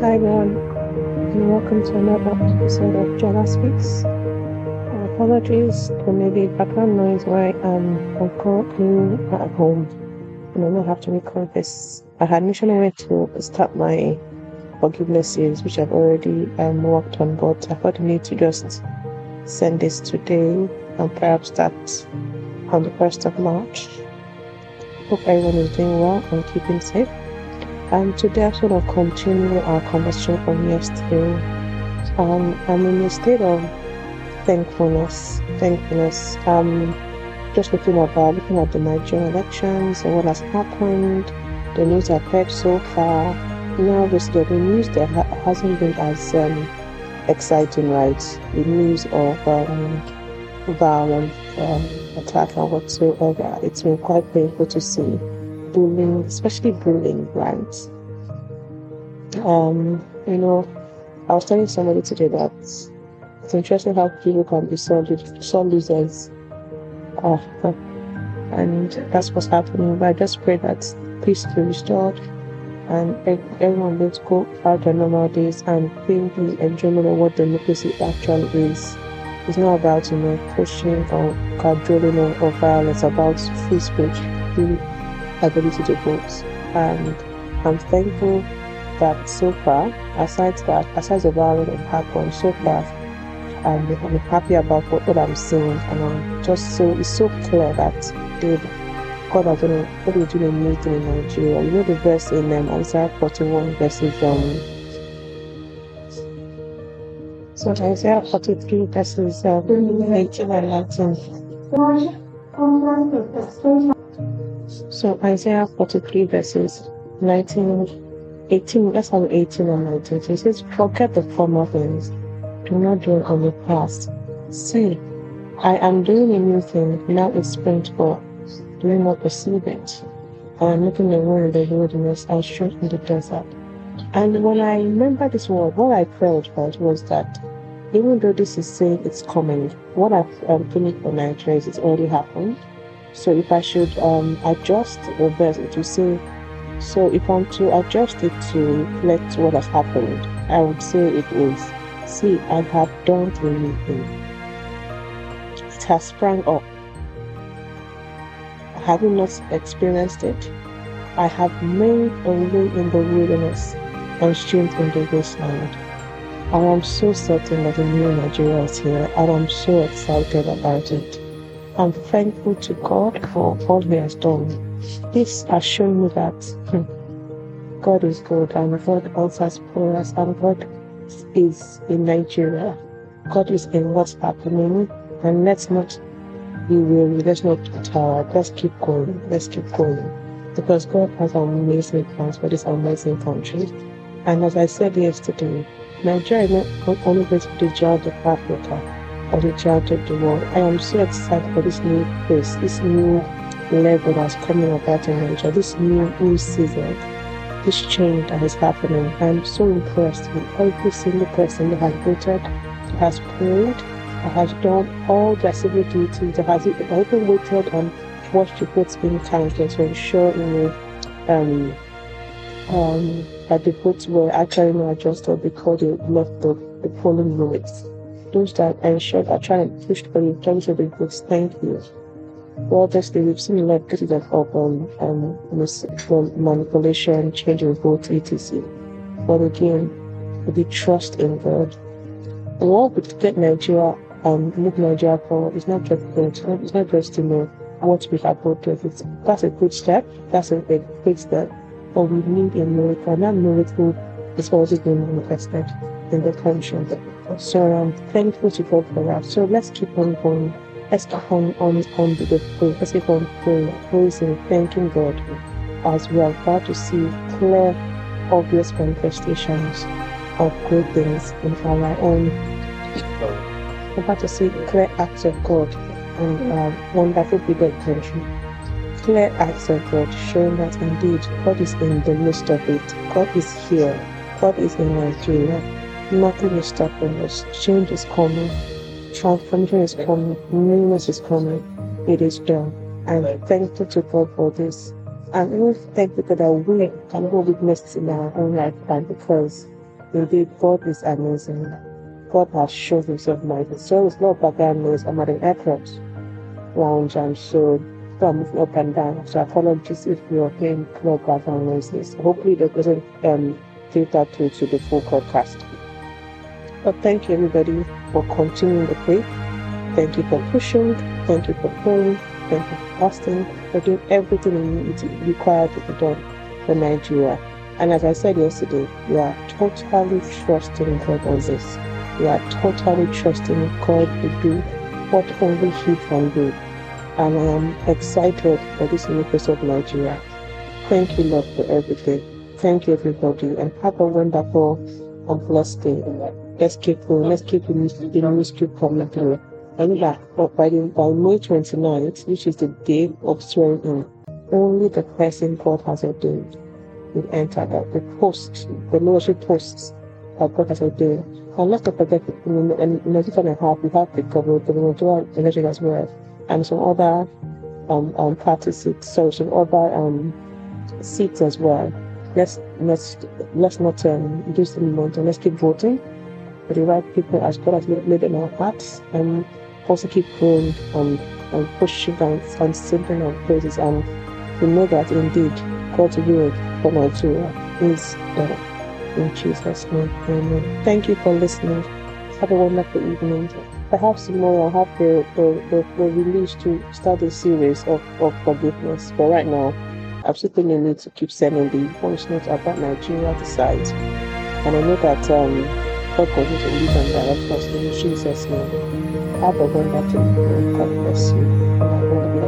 Hi everyone, and welcome to another episode of Jola Speaks. Uh, apologies for maybe background noise where I'm currently at home and I don't have to record this. I had initially wanted to start my forgiveness series, which I've already um, worked on, but I thought I need to just send this today and perhaps start on the 1st of March. Hope everyone is doing well and keeping safe. And today I sort of continue our conversation from yesterday. Um, I'm in a state of thankfulness. Thankfulness. Um, just looking about looking at the Nigerian elections and what has happened, the news I've heard so far. Now, obviously, the news that ha- hasn't been as um, exciting, right? The news of um, violence, um, attack, and whatsoever. It's been quite painful to see bullying, especially bullying, right? Um, you know, I was telling somebody today that it's interesting how people can be so, so losers. Uh, and that's what's happening. But I just pray that peace be restored and everyone let's go out their normal days and feel the enjoyment of what democracy actually is. It's not about, you know, pushing or cajoling or, violence, about free speech, ability to vote. And I'm thankful that so far, aside that, aside the violence that happened so far, I'm, I'm happy about what, what I'm seeing, and I'm just so it's so clear that David, God has done what is doing a new thing in Nigeria. You know the verse in um, Isaiah 41 verses um. So Isaiah 43 verses um, 18 and 19. So Isaiah 43 verses 19, 18, let's have 18 and 19. So it says, Forget the former things, do not dwell on the past. See, I am doing a new thing, now it springs forth. Do you not perceive it? I am making a way in the wilderness and street in the desert. And when I remember this word, what I felt right was that even though this is saying it's coming, what I've um, feeling for Nigeria is it's already happened. So if I should um, adjust the verse, it will say, so if I'm to adjust it to reflect what has happened, I would say it is, see, I have done a. It has sprung up. Have you not experienced it? I have made a way in the wilderness and streams in the wasteland. I am so certain that the new Nigeria is here, and I'm so excited about it. I'm thankful to God for all He has done. This has shown me that hmm, God is good and God answers prayers and God is in Nigeria. God is in what's happening and let's not be weary, let's not be tired, let's keep going, let's keep going. Because God has amazing plans for this amazing country. And as I said yesterday, Nigeria is not only going to be the judge of Africa, or the judge of the world. I am so excited for this new place, this new level that's coming about in Nigeria, this new new season, this change that is happening. I'm so impressed with every single person that has voted, has prayed, that has done all their civil duties, that has even waited on what reports being counted to ensure you know um, um, that the votes were actually not adjusted before they left the, the polling units those that ensure that try and push for the terms of the votes. Thank you. Well, obviously, we've seen a lot of cases of um, um, manipulation, change of votes, etc. But again, the trust in God. What would get Nigeria and um, move Nigeria forward is not just votes, it's not just to know what we have voted. It's, that's a good step, that's a, a great step. But we need a miracle, and that miracle is also being manifested in the country. So I'm thankful to God for that. So let's keep on going. Let's keep on on on the prayer. Let's keep on praying, praising, thanking God as we are about to see clear, obvious manifestations of good things in our own. We're about to see clear acts of God and uh, wonderful bigger country. Clear acts of God showing that indeed God is in the midst of it. God is here. God is in Nigeria. Nothing is stopping us. Change is coming. Transformation is coming. Newness is coming. It is done. I'm thankful to God for this. I'm even thankful that we can go witness in our own lifetime because Indeed, God is amazing. God has shown himself mighty. So it's not background noise. I'm at an airport lounge and so I'm moving up and down. So apologies if you're hearing club background noises. Hopefully that doesn't um, filter through to the full podcast. But thank you everybody for continuing the faith. Thank you for pushing. Thank you for praying. Thank you for fasting. For doing everything required to be done for Nigeria. And as I said yesterday, we are totally trusting God on this. We are totally trusting God to do what only He can do. And I am excited for this new place of Nigeria. Thank you, Lord, for everything. Thank you, everybody, and have a wonderful and blessed day. Let's keep going. Let's keep the news keep coming through. And that by, the, by May 29th, which is the day of swearing in, only the person God has ordained will enter that the post, the leadership posts that God has ordained. And let's not forget, in, in, in a different half, we have the gubernatorial election as well, and some other um, um, party seats, so some other um, seats as well. Let's let's let's not um, lose the momentum. Let's keep voting the right people as God has laid in our hearts, and also keep going um, and pushing and, and singing our praises. And we know that indeed God's will for Nigeria is done. In Jesus' name, amen. Thank you for listening. Have a wonderful evening. Perhaps tomorrow I'll have the, the, the, the release to start a series of, of forgiveness. But right now, I'm still need to keep sending the voice notes about Nigeria to site. And I know that um, Continues to lead and direct us in Jesus' name. Have a wonderful evening. God bless you. And I'm going to be